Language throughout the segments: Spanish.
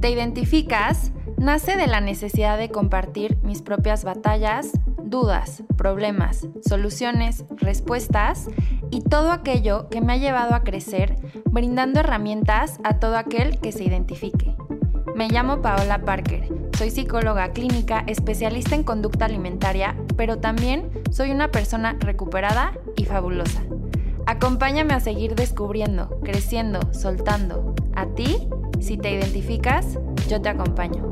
Te identificas nace de la necesidad de compartir mis propias batallas, dudas, problemas, soluciones, respuestas y todo aquello que me ha llevado a crecer, brindando herramientas a todo aquel que se identifique. Me llamo Paola Parker, soy psicóloga clínica, especialista en conducta alimentaria, pero también soy una persona recuperada y fabulosa. Acompáñame a seguir descubriendo, creciendo, soltando. A ti, si te identificas, yo te acompaño.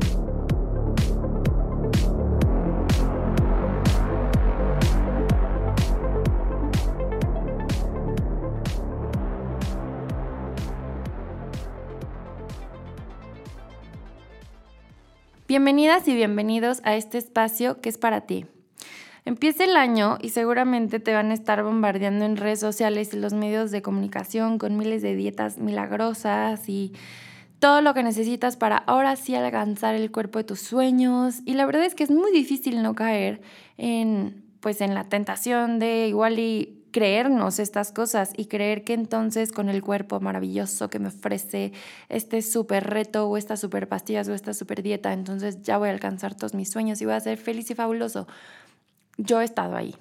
Bienvenidas y bienvenidos a este espacio que es para ti. Empieza el año y seguramente te van a estar bombardeando en redes sociales y los medios de comunicación con miles de dietas milagrosas y todo lo que necesitas para ahora sí alcanzar el cuerpo de tus sueños. Y la verdad es que es muy difícil no caer en pues en la tentación de igual y creernos estas cosas y creer que entonces con el cuerpo maravilloso que me ofrece este súper reto o estas súper pastillas o esta súper dieta, entonces ya voy a alcanzar todos mis sueños y voy a ser feliz y fabuloso. Yo he estado ahí.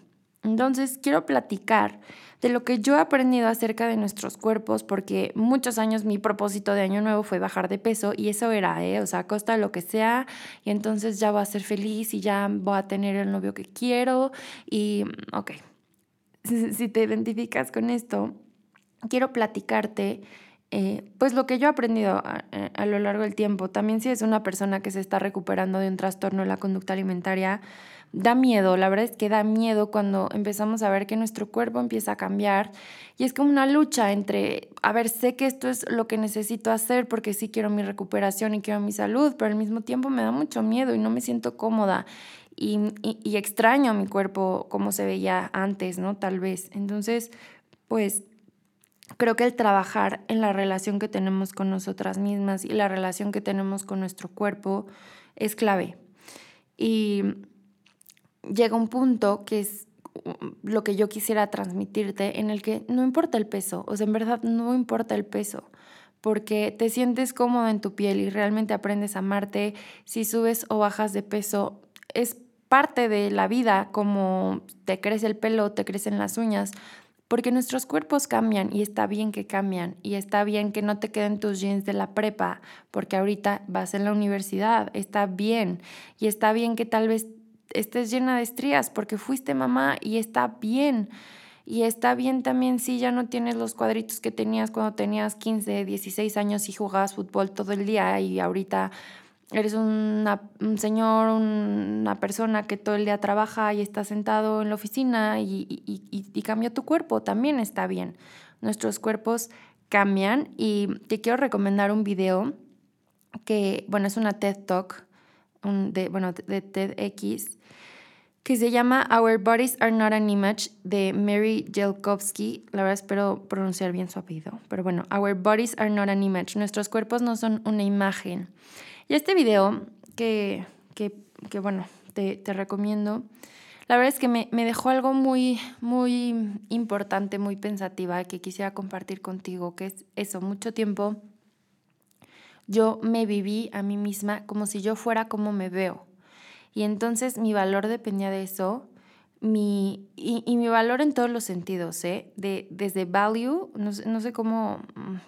Entonces quiero platicar de lo que yo he aprendido acerca de nuestros cuerpos, porque muchos años mi propósito de año nuevo fue bajar de peso y eso era, ¿eh? o sea, a costa lo que sea, y entonces ya voy a ser feliz y ya voy a tener el novio que quiero y, ok, si te identificas con esto, quiero platicarte eh, pues lo que yo he aprendido a, a, lo largo del tiempo. También si es una persona que se está recuperando de un trastorno de la conducta alimentaria, da miedo, la verdad es que da miedo cuando empezamos a ver que nuestro cuerpo empieza a cambiar y es como una lucha entre, a ver, sé que esto es lo que necesito hacer porque sí quiero mi recuperación y quiero mi salud, pero al mismo tiempo me da mucho miedo y no me siento cómoda y, y, extraño a mi cuerpo como se veía antes, ¿no? Tal vez. Entonces, pues creo que el trabajar en la relación que tenemos con nosotras mismas y la relación que tenemos con nuestro cuerpo es clave. Y llega un punto que es lo que yo quisiera transmitirte, en el que no importa el peso, o sea, en verdad no importa el peso, porque te sientes cómodo en tu piel y realmente aprendes a amarte. Si subes o bajas de peso, es parte de la vida, como te crece el pelo, te crecen las uñas, porque nuestros cuerpos cambian y está bien que cambian y está bien que no te queden tus jeans de la prepa porque ahorita vas en la universidad, está bien y está bien que tal vez estés llena de estrías porque fuiste mamá y está bien. Y está bien también si ya no tienes los cuadritos que tenías cuando tenías 15, 16 años y jugabas fútbol todo el día y ahorita eres un señor, una persona que todo el día trabaja y está sentado en la oficina y, y, y cambió tu cuerpo, también está bien. Nuestros cuerpos cambian y te quiero recomendar un video que, bueno, es una TED Talk, de, bueno, de TEDx, que se llama Our Bodies Are Not an Image de Mary Jelkovsky. La verdad espero pronunciar bien su apellido. Pero bueno, Our Bodies Are Not an Image. Nuestros cuerpos no son una imagen. Y este video que, que, que bueno, te, te, recomiendo, la verdad es que me, me, dejó algo muy, muy importante, muy pensativa que quisiera compartir contigo, que es eso, mucho tiempo yo me viví a mí misma como si yo fuera como me veo. Y entonces mi valor dependía de eso. Mi, y, mi valor en todos los sentidos, ¿eh? De, desde value, no, no sé cómo,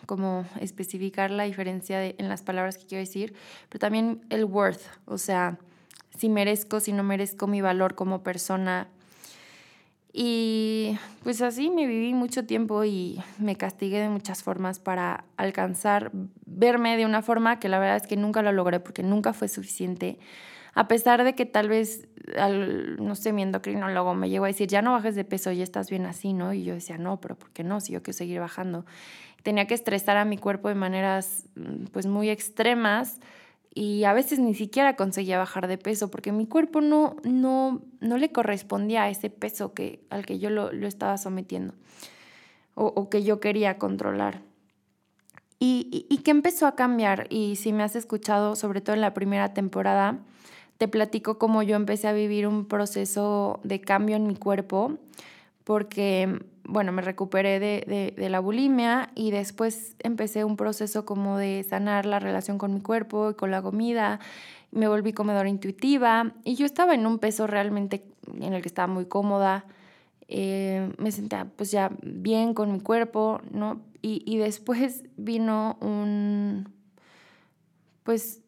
cómo, especificar la diferencia en las palabras que quiero decir, pero también el worth, o sea, si merezco, si no merezco mi valor como persona. Y pues así me viví mucho tiempo y me castigué de muchas formas para alcanzar, verme de una forma que la verdad es que nunca lo logré porque nunca fue suficiente a pesar de que tal vez, no sé, mi endocrinólogo me llegó a decir, ya no bajes de peso, ya estás bien así, ¿no? Y yo decía, no, pero ¿por qué no? Si yo quiero seguir bajando. Tenía que estresar a mi cuerpo de maneras, pues, muy extremas y a veces ni siquiera conseguía bajar de peso porque mi cuerpo no, no, no le correspondía a ese peso que, al que yo lo, lo estaba sometiendo o, o, que yo quería controlar. Y, y, y que empezó a cambiar y si me has escuchado, sobre todo en la primera temporada, te platico cómo yo empecé a vivir un proceso de cambio en mi cuerpo, porque bueno, me recuperé de, de, la bulimia y después empecé un proceso como de sanar la relación con mi cuerpo y con la comida. Me volví comedora intuitiva y yo estaba en un peso realmente en el que estaba muy cómoda. Eh, me sentía pues ya bien con mi cuerpo, ¿no? Y, y después vino un, pues,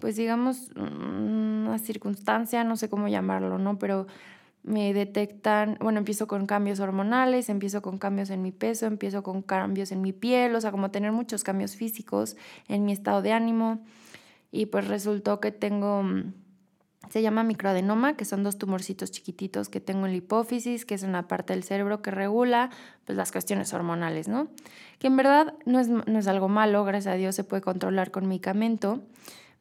pues digamos, una circunstancia, no sé cómo llamarlo, ¿no? Pero me detectan, bueno, empiezo con cambios hormonales, empiezo con cambios en mi peso, empiezo con cambios en mi piel, o sea, como tener muchos cambios físicos en mi estado de ánimo. Y pues resultó que tengo, mm, se llama microadenoma, que son dos tumorcitos chiquititos que tengo en la hipófisis, que es una parte del cerebro que regula pues, las cuestiones hormonales, ¿no? Que en verdad no es, no es algo malo, gracias a Dios se puede controlar con medicamento,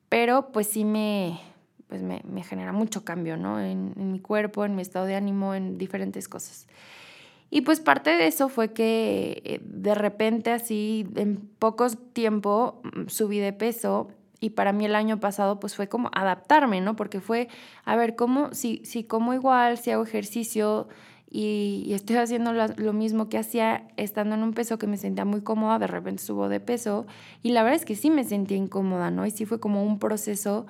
pero pues sí me, pues me, genera mucho cambio, ¿no? En, mi cuerpo, en mi estado de ánimo, en diferentes cosas. Y pues parte de eso fue que eh, de repente así, en poco tiempo, mm, subí de peso y para mí el año pasado pues fue como adaptarme, ¿no? Porque fue, a ver, ¿cómo, si, si como igual, si hago ejercicio y, estoy haciendo lo, mismo que hacía estando en un peso que me sentía muy cómoda, de repente subo de peso y la verdad es que sí me sentía incómoda, ¿no? Y sí fue como un proceso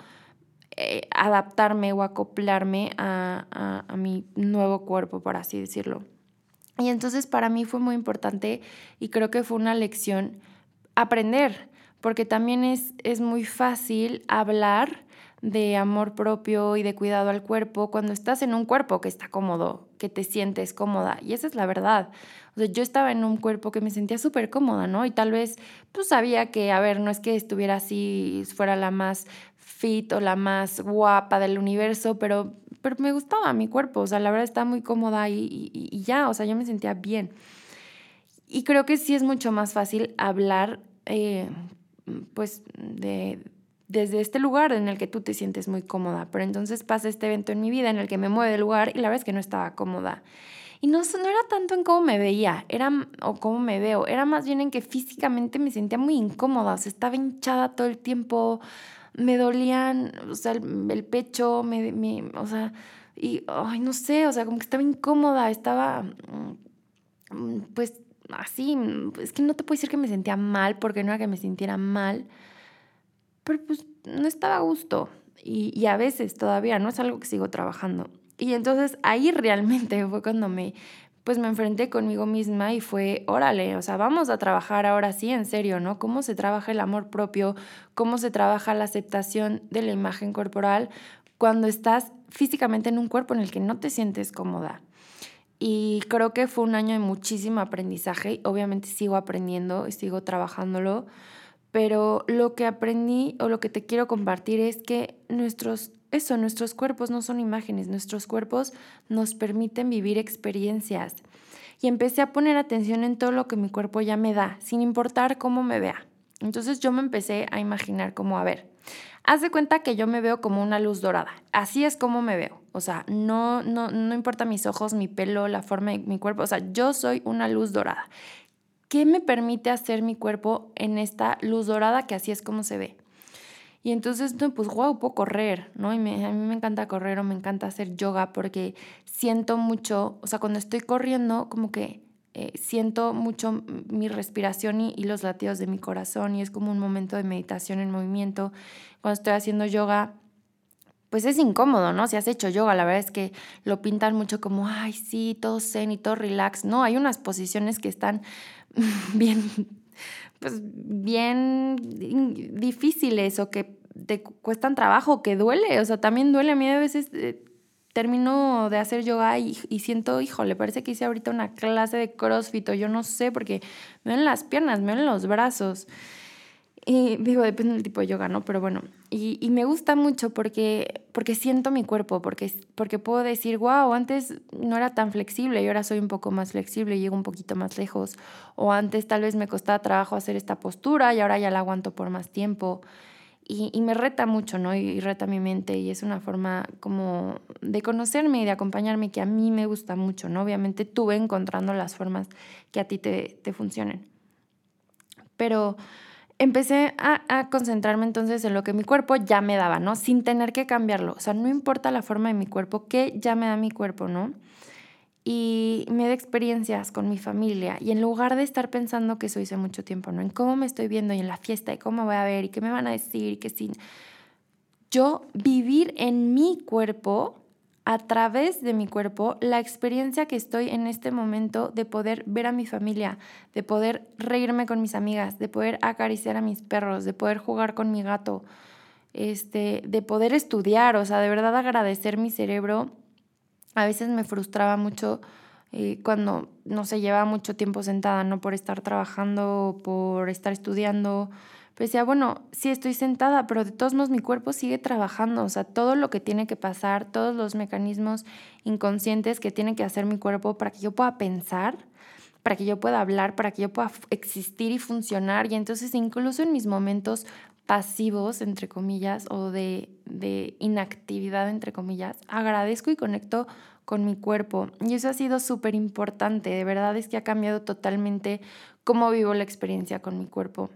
eh, adaptarme o acoplarme a, a, mi nuevo cuerpo, por así decirlo. Y entonces para mí fue muy importante y creo que fue una lección aprender, porque también es, es muy fácil hablar de amor propio y de cuidado al cuerpo cuando estás en un cuerpo que está cómodo, que te sientes cómoda. Y esa es la verdad. O sea, yo estaba en un cuerpo que me sentía súper cómoda, ¿no? Y tal vez, pues sabía que, a ver, no es que estuviera así, fuera la más fit o la más guapa del universo, pero, pero me gustaba mi cuerpo, o sea, la verdad estaba muy cómoda y, y, ya, o sea, yo me sentía bien. Y creo que sí es mucho más fácil hablar, eh, pues, de, desde este lugar en el que tú te sientes muy cómoda, pero entonces pasa este evento en mi vida en el que me mueve del lugar y la verdad es que no estaba cómoda. Y no, no era tanto en cómo me veía, era, o cómo me veo, era más bien en que físicamente me sentía muy incómoda, o sea, estaba hinchada todo el tiempo, me dolían, o sea, el, pecho, me, me, o sea, y, ay, no sé, o sea, como que estaba incómoda, estaba, mm, pues, así, es que no te puedo decir que me sentía mal, porque no era que me sintiera mal, pero pues no estaba a gusto. Y, y, a veces todavía, no es algo que sigo trabajando. Y entonces ahí realmente fue cuando me, pues me enfrenté conmigo misma y fue, órale, o sea, vamos a trabajar ahora sí en serio, ¿no? ¿Cómo se trabaja el amor propio? ¿Cómo se trabaja la aceptación de la imagen corporal cuando estás físicamente en un cuerpo en el que no te sientes cómoda? Y creo que fue un año de muchísimo aprendizaje. Obviamente sigo aprendiendo y sigo trabajándolo, pero lo que aprendí o lo que te quiero compartir es que nuestros eso, nuestros cuerpos no son imágenes, nuestros cuerpos nos permiten vivir experiencias. Y empecé a poner atención en todo lo que mi cuerpo ya me da, sin importar cómo me vea. Entonces yo me empecé a imaginar como, a ver, haz de cuenta que yo me veo como una luz dorada. Así es como me veo. O sea, no, no, no importa mis ojos, mi pelo, la forma de mi cuerpo. O sea, yo soy una luz dorada. ¿Qué me permite hacer mi cuerpo en esta luz dorada que así es como se ve? Y entonces, pues, wow, puedo correr, ¿no? Y a mí me encanta correr o me encanta hacer yoga porque siento mucho, o sea, cuando estoy corriendo, como que eh, siento mucho mi respiración y, y, los latidos de mi corazón y es como un momento de meditación en movimiento. Cuando estoy haciendo yoga, pues es incómodo, ¿no? Si has hecho yoga, la verdad es que lo pintan mucho como, ay, sí, todo zen y todo relax. No, hay unas posiciones que están bien pues bien difíciles o que te cuestan trabajo, que duele, o sea, también duele. A mí a veces eh, termino de hacer yoga y, y, siento, híjole, parece que hice ahorita una clase de crossfit o yo no sé, porque me ven las piernas, me ven los brazos. Y digo, depende del tipo de yoga, ¿no? Pero bueno, y, y, me gusta mucho porque, porque siento mi cuerpo, porque, porque puedo decir, wow, antes no era tan flexible y ahora soy un poco más flexible y llego un poquito más lejos. O antes tal vez me costaba trabajo hacer esta postura y ahora ya la aguanto por más tiempo. Y, y me reta mucho, ¿no? Y, y, reta mi mente y es una forma como de conocerme y de acompañarme que a mí me gusta mucho, ¿no? Obviamente tuve encontrando las formas que a ti te, te funcionen. Pero empecé a, concentrarme entonces en lo que mi cuerpo ya me daba, ¿no? Sin tener que cambiarlo. O sea, no importa la forma de mi cuerpo, que ya me da mi cuerpo, ¿no? y me da experiencias con mi familia. Y en lugar de estar pensando que eso hice mucho tiempo, ¿no? En cómo me estoy viendo y en la fiesta y cómo voy a ver y qué me van a decir y que sin... Yo vivir en mi cuerpo a través de mi cuerpo la experiencia que estoy en este momento de poder ver a mi familia, de poder reírme con mis amigas, de poder acariciar a mis perros, de poder jugar con mi gato, este, de poder estudiar, o sea, de verdad agradecer mi cerebro. A veces me frustraba mucho eh, cuando no se llevaba mucho tiempo sentada, no por estar trabajando, por estar estudiando, pero decía, bueno, sí estoy sentada, pero de todos modos mi cuerpo sigue trabajando, o sea, todo lo que tiene que pasar, todos los mecanismos inconscientes que tiene que hacer mi cuerpo para que yo pueda pensar, para que yo pueda hablar, para que yo pueda existir y funcionar. Y entonces incluso en mis momentos pasivos, entre comillas, o de, de inactividad, entre comillas, agradezco y conecto con mi cuerpo. Y eso ha sido súper importante, de verdad es que ha cambiado totalmente cómo vivo la experiencia con mi cuerpo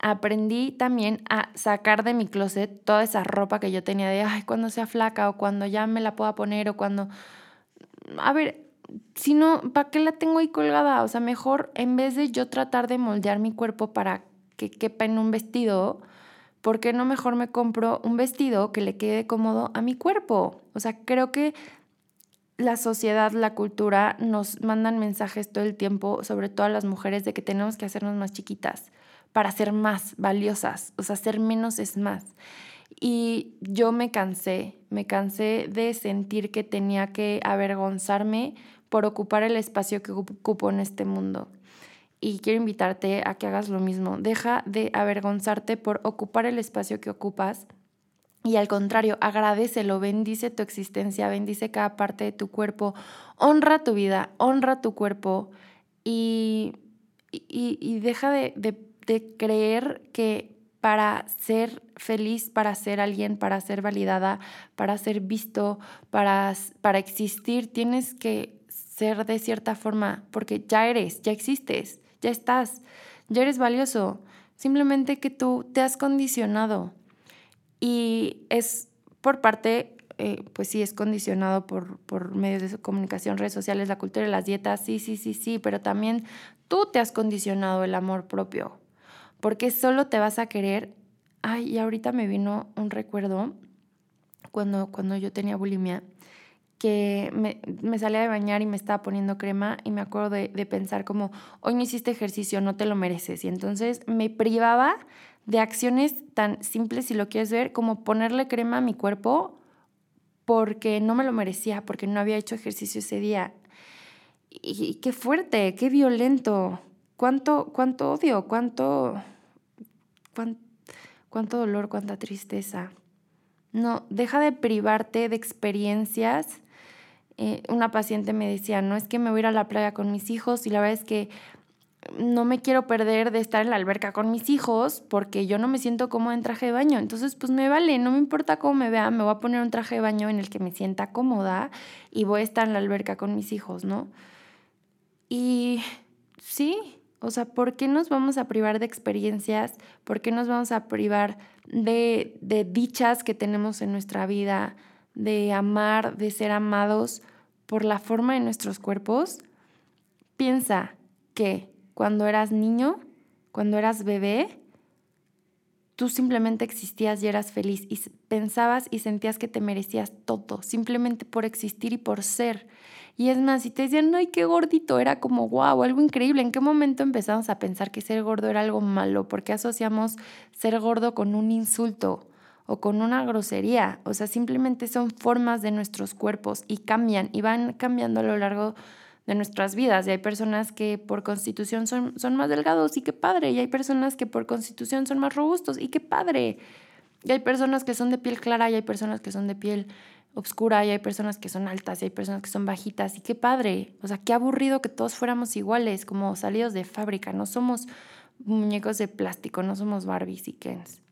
aprendí también a sacar de mi closet toda esa ropa que yo tenía de, ay, cuando sea flaca o cuando ya me la pueda poner o cuando... A ver, si no, ¿para qué la tengo ahí colgada? O sea, mejor en vez de yo tratar de moldear mi cuerpo para que quepa en un vestido, ¿por qué no mejor me compro un vestido que le quede cómodo a mi cuerpo? O sea, creo que la sociedad, la cultura nos mandan mensajes todo el tiempo, sobre todo a las mujeres, de que tenemos que hacernos más chiquitas para ser más valiosas, o sea, ser menos es más. Y yo me cansé, me cansé de sentir que tenía que avergonzarme por ocupar el espacio que ocupo en este mundo. Y quiero invitarte a que hagas lo mismo. Deja de avergonzarte por ocupar el espacio que ocupas y al contrario, agradecelo, bendice tu existencia, bendice cada parte de tu cuerpo, honra tu vida, honra tu cuerpo y, y, deja de de creer que para ser feliz, para ser alguien, para ser validada, para ser visto, para, para existir, tienes que ser de cierta forma, porque ya eres, ya existes, ya estás, ya eres valioso. Simplemente que tú te has condicionado. Y es por parte, eh, pues sí, es condicionado por, por medios de comunicación, redes sociales, la cultura de las dietas, sí, sí, sí, sí, pero también tú te has condicionado el amor propio porque solo te vas a querer. Ay, y ahorita me vino un recuerdo cuando, cuando yo tenía bulimia, que me, me, salía de bañar y me estaba poniendo crema y me acuerdo de, de pensar como, hoy no hiciste ejercicio, no te lo mereces. Y entonces me privaba de acciones tan simples, si lo quieres ver, como ponerle crema a mi cuerpo porque no me lo merecía, porque no había hecho ejercicio ese día. Y, qué fuerte, qué violento cuánto, cuánto odio, cuánto, cuánto, dolor, cuánta tristeza. No, deja de privarte de experiencias. Eh, una paciente me decía, no es que me voy a ir a la playa con mis hijos y la verdad es que no me quiero perder de estar en la alberca con mis hijos porque yo no me siento cómoda en traje de baño. Entonces, pues me vale, no me importa cómo me vea, me voy a poner un traje de baño en el que me sienta cómoda y voy a estar en la alberca con mis hijos, ¿no? Y sí, o sea, ¿por qué nos vamos a privar de experiencias? ¿Por qué nos vamos a privar de, de dichas que tenemos en nuestra vida, de amar, de ser amados por la forma de nuestros cuerpos? Piensa que cuando eras niño, cuando eras bebé, tú simplemente existías y eras feliz y pensabas y sentías que te merecías todo, simplemente por existir y por ser. Y es más, si te decían, ay, qué gordito, era como, wow, algo increíble. ¿En qué momento empezamos a pensar que ser gordo era algo malo? ¿Por qué asociamos ser gordo con un insulto o con una grosería? O sea, simplemente son formas de nuestros cuerpos y cambian y van cambiando a lo largo de nuestras vidas. Y hay personas que por constitución son, son más delgados y qué padre. Y hay personas que por constitución son más robustos y qué padre. Y hay personas que son de piel clara y hay personas que son de piel obscura y hay personas que son altas y hay personas que son bajitas y qué padre, o sea, qué aburrido que todos fuéramos iguales, como salidos de fábrica, no somos muñecos de plástico, no somos Barbies y Kens.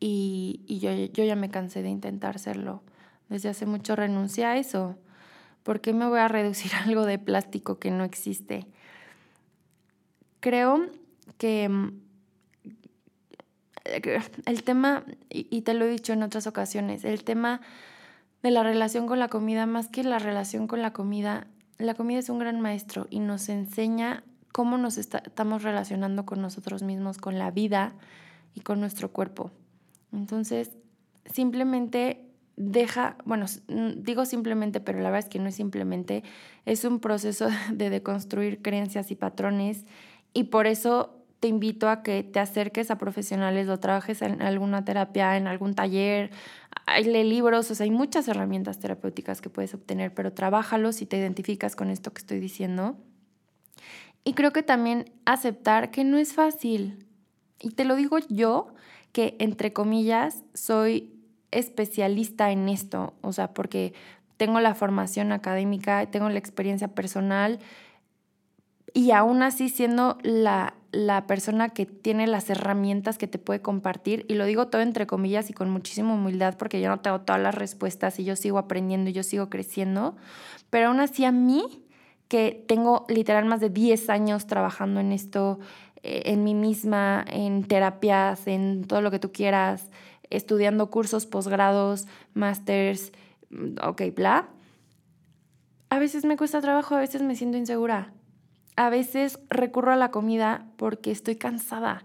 Y, y yo, yo ya me cansé de intentar serlo. Desde hace mucho renuncié a eso. ¿Por qué me voy a reducir algo de plástico que no existe? Creo que mm, el tema, y te lo he dicho en otras ocasiones, el tema de la relación con la comida, más que la relación con la comida, la comida es un gran maestro y nos enseña cómo nos estamos relacionando con nosotros mismos, con la vida y con nuestro cuerpo. Entonces, simplemente deja, bueno, digo simplemente, pero la verdad es que no es simplemente, es un proceso de deconstruir creencias y patrones y por eso te invito a que te acerques a profesionales o trabajes en alguna terapia, en algún taller, hay libros, o sea, hay muchas herramientas terapéuticas que puedes obtener, pero trabájalos si te identificas con esto que estoy diciendo. Y creo que también aceptar que no es fácil. Y te lo digo yo, que entre comillas soy especialista en esto, o sea, porque tengo la formación académica, tengo la experiencia personal y aún así siendo la, la persona que tiene las herramientas que te puede compartir, y lo digo todo entre comillas y con muchísima humildad porque yo no tengo todas las respuestas y yo sigo aprendiendo y yo sigo creciendo, pero aún así a mí que tengo literal más de 10 años trabajando en esto, eh, en mí misma, en terapias, en todo lo que tú quieras, estudiando cursos, posgrados, másters, ok, bla. A veces me cuesta trabajo, a veces me siento insegura. A veces recurro a la comida porque estoy cansada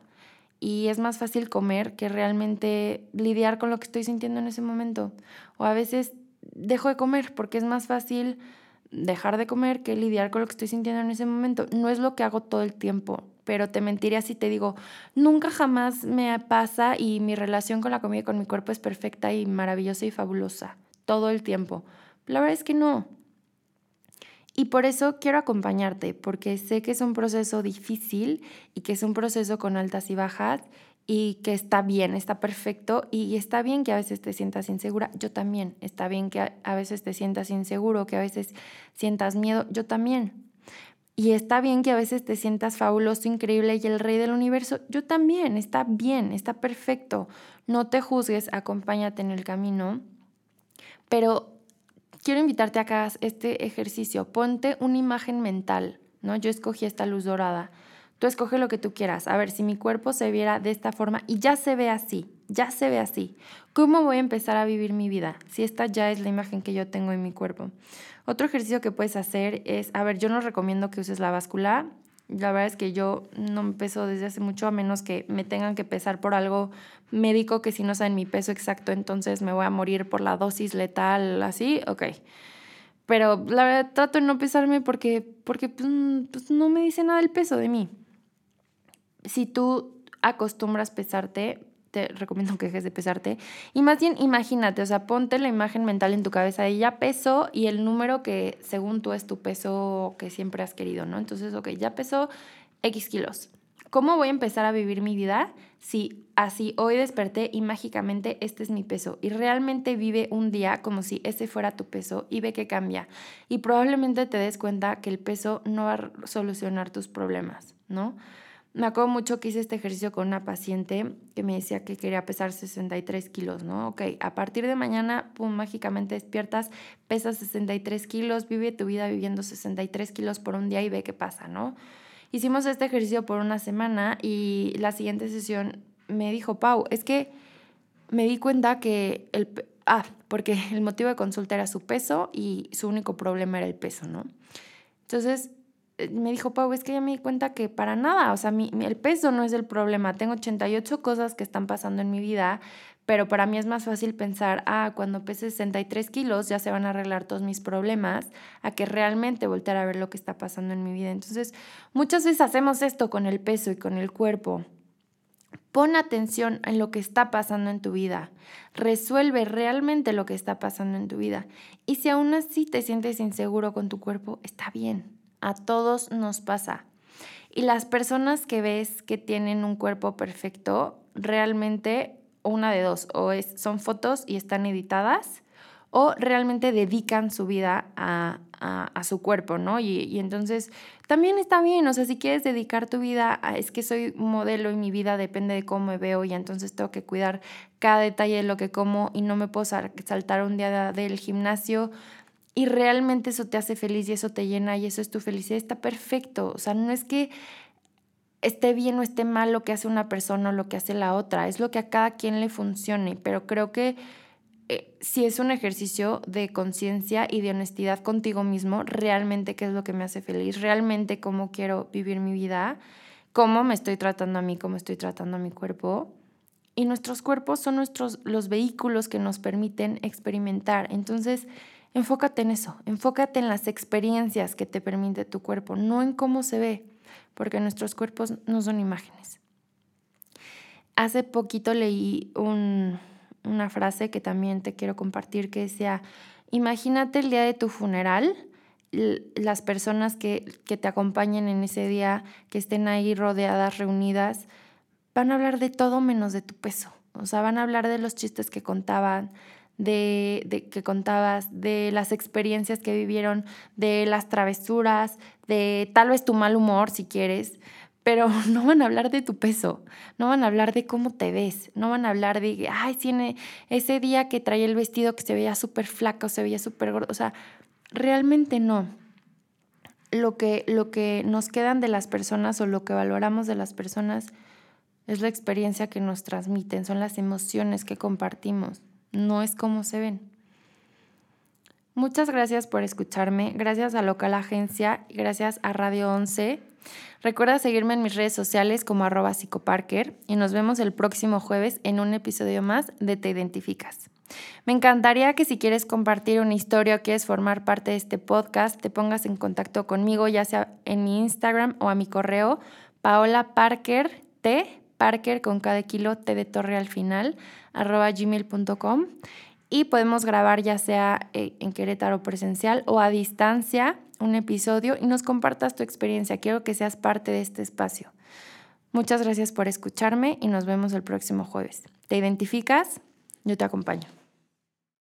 y es más fácil comer que realmente lidiar con lo que estoy sintiendo en ese momento. O a veces dejo de comer porque es más fácil dejar de comer que lidiar con lo que estoy sintiendo en ese momento. No es lo que hago todo el tiempo, pero te mentiría si te digo, nunca jamás me pasa y mi relación con la comida y con mi cuerpo es perfecta y maravillosa y fabulosa, todo el tiempo. La verdad es que no. Y por eso quiero acompañarte, porque sé que es un proceso difícil y que es un proceso con altas y bajas y que está bien, está perfecto y está bien que a veces te sientas insegura, yo también, está bien que a veces te sientas inseguro, que a veces sientas miedo, yo también. Y está bien que a veces te sientas fabuloso, increíble y el rey del universo, yo también, está bien, está perfecto. No te juzgues, acompáñate en el camino, pero quiero invitarte a que hagas este ejercicio, ponte una imagen mental, ¿no? Yo escogí esta luz dorada Tú escoge lo que tú quieras. A ver, si mi cuerpo se viera de esta forma y ya se ve así, ya se ve así, ¿cómo voy a empezar a vivir mi vida? Si esta ya es la imagen que yo tengo en mi cuerpo. Otro ejercicio que puedes hacer es, a ver, yo no recomiendo que uses la báscula. La verdad es que yo no me peso desde hace mucho, a menos que me tengan que pesar por algo médico que si no saben mi peso exacto, entonces me voy a morir por la dosis letal, así, ok. Pero la verdad trato de no pesarme porque, porque pues, pues no me dice nada el peso de mí si tú acostumbras pesarte, te recomiendo que dejes de pesarte. Y más bien imagínate, o sea, ponte la imagen mental en tu cabeza de ya peso y el número que según tú es tu peso que siempre has querido, ¿no? Entonces, ok, ya pesó X kilos. ¿Cómo voy a empezar a vivir mi vida si así hoy desperté y mágicamente este es mi peso? Y realmente vive un día como si ese fuera tu peso y ve que cambia. Y probablemente te des cuenta que el peso no va a solucionar tus problemas, ¿no? Me acuerdo mucho que hice este ejercicio con una paciente que me decía que quería pesar 63 kilos, ¿no? Ok, a partir de mañana, pum, mágicamente despiertas, pesas 63 kilos, vive tu vida viviendo 63 kilos por un día y ve qué pasa, ¿no? Hicimos este ejercicio por una semana y la siguiente sesión me dijo, Pau, es que me di cuenta que el... Ah, porque el motivo de consulta era su peso y su único problema era el peso, ¿no? Entonces me dijo, Pau, es que ya me di cuenta que para nada, o sea, mi, el peso no es el problema. Tengo 88 cosas que están pasando en mi vida, pero para mí es más fácil pensar, ah, cuando pese 63 kilos ya se van a arreglar todos mis problemas, a que realmente voltear a ver lo que está pasando en mi vida. Entonces, muchas veces hacemos esto con el peso y con el cuerpo. Pon atención en lo que está pasando en tu vida. Resuelve realmente lo que está pasando en tu vida. Y si aún así te sientes inseguro con tu cuerpo, está bien a todos nos pasa. Y las personas que ves que tienen un cuerpo perfecto, realmente una de dos, o es, son fotos y están editadas, o realmente dedican su vida a, su cuerpo, ¿no? Y, y, entonces también está bien, o sea, si quieres dedicar tu vida a, es que soy modelo y mi vida depende de cómo me veo y entonces tengo que cuidar cada detalle de lo que como y no me puedo saltar un día del gimnasio y realmente eso te hace feliz y eso te llena y eso es tu felicidad, está perfecto. O sea, no es que esté bien o esté mal lo que hace una persona o lo que hace la otra, es lo que a cada quien le funcione, pero creo que eh, si es un ejercicio de conciencia y de honestidad contigo mismo, realmente qué es lo que me hace feliz, realmente cómo quiero vivir mi vida, cómo me estoy tratando a mí, cómo estoy tratando a mi cuerpo. Y nuestros cuerpos son nuestros, los vehículos que nos permiten experimentar. Entonces, enfócate en eso, enfócate en las experiencias que te permite tu cuerpo, no en cómo se ve, porque nuestros cuerpos no son imágenes. Hace poquito leí un, una frase que también te quiero compartir que decía, imagínate el día de tu funeral, las personas que, que te acompañen en ese día, que estén ahí rodeadas, reunidas, van a hablar de todo menos de tu peso. O sea, van a hablar de los chistes que contaban, de, de, que contabas, de las experiencias que vivieron, de las travesuras, de tal vez tu mal humor si quieres, pero no van a hablar de tu peso, no van a hablar de cómo te ves, no van a hablar de, ay, tiene ese día que traía el vestido que se veía súper flaco, se veía súper gordo, o sea, realmente no. Lo que, lo que nos quedan de las personas o lo que valoramos de las personas es la experiencia que nos transmiten, son las emociones que compartimos, no es cómo se ven. Muchas gracias por escucharme, gracias a Local Agencia y gracias a Radio 11 Recuerda seguirme en mis redes sociales como arroba psicoparker y nos vemos el próximo jueves en un episodio más de Te Identificas. Me encantaría que si quieres compartir una historia o quieres formar parte de este podcast, te pongas en contacto conmigo, ya sea en mi Instagram o a mi correo, Paola Parker con cada kilo T de torre al final, arroba gmail.com y podemos grabar ya sea eh, en Querétaro presencial o a distancia un episodio y nos compartas tu experiencia. Quiero que seas parte de este espacio. Muchas gracias por escucharme y nos vemos el próximo jueves. ¿Te identificas? Yo te acompaño.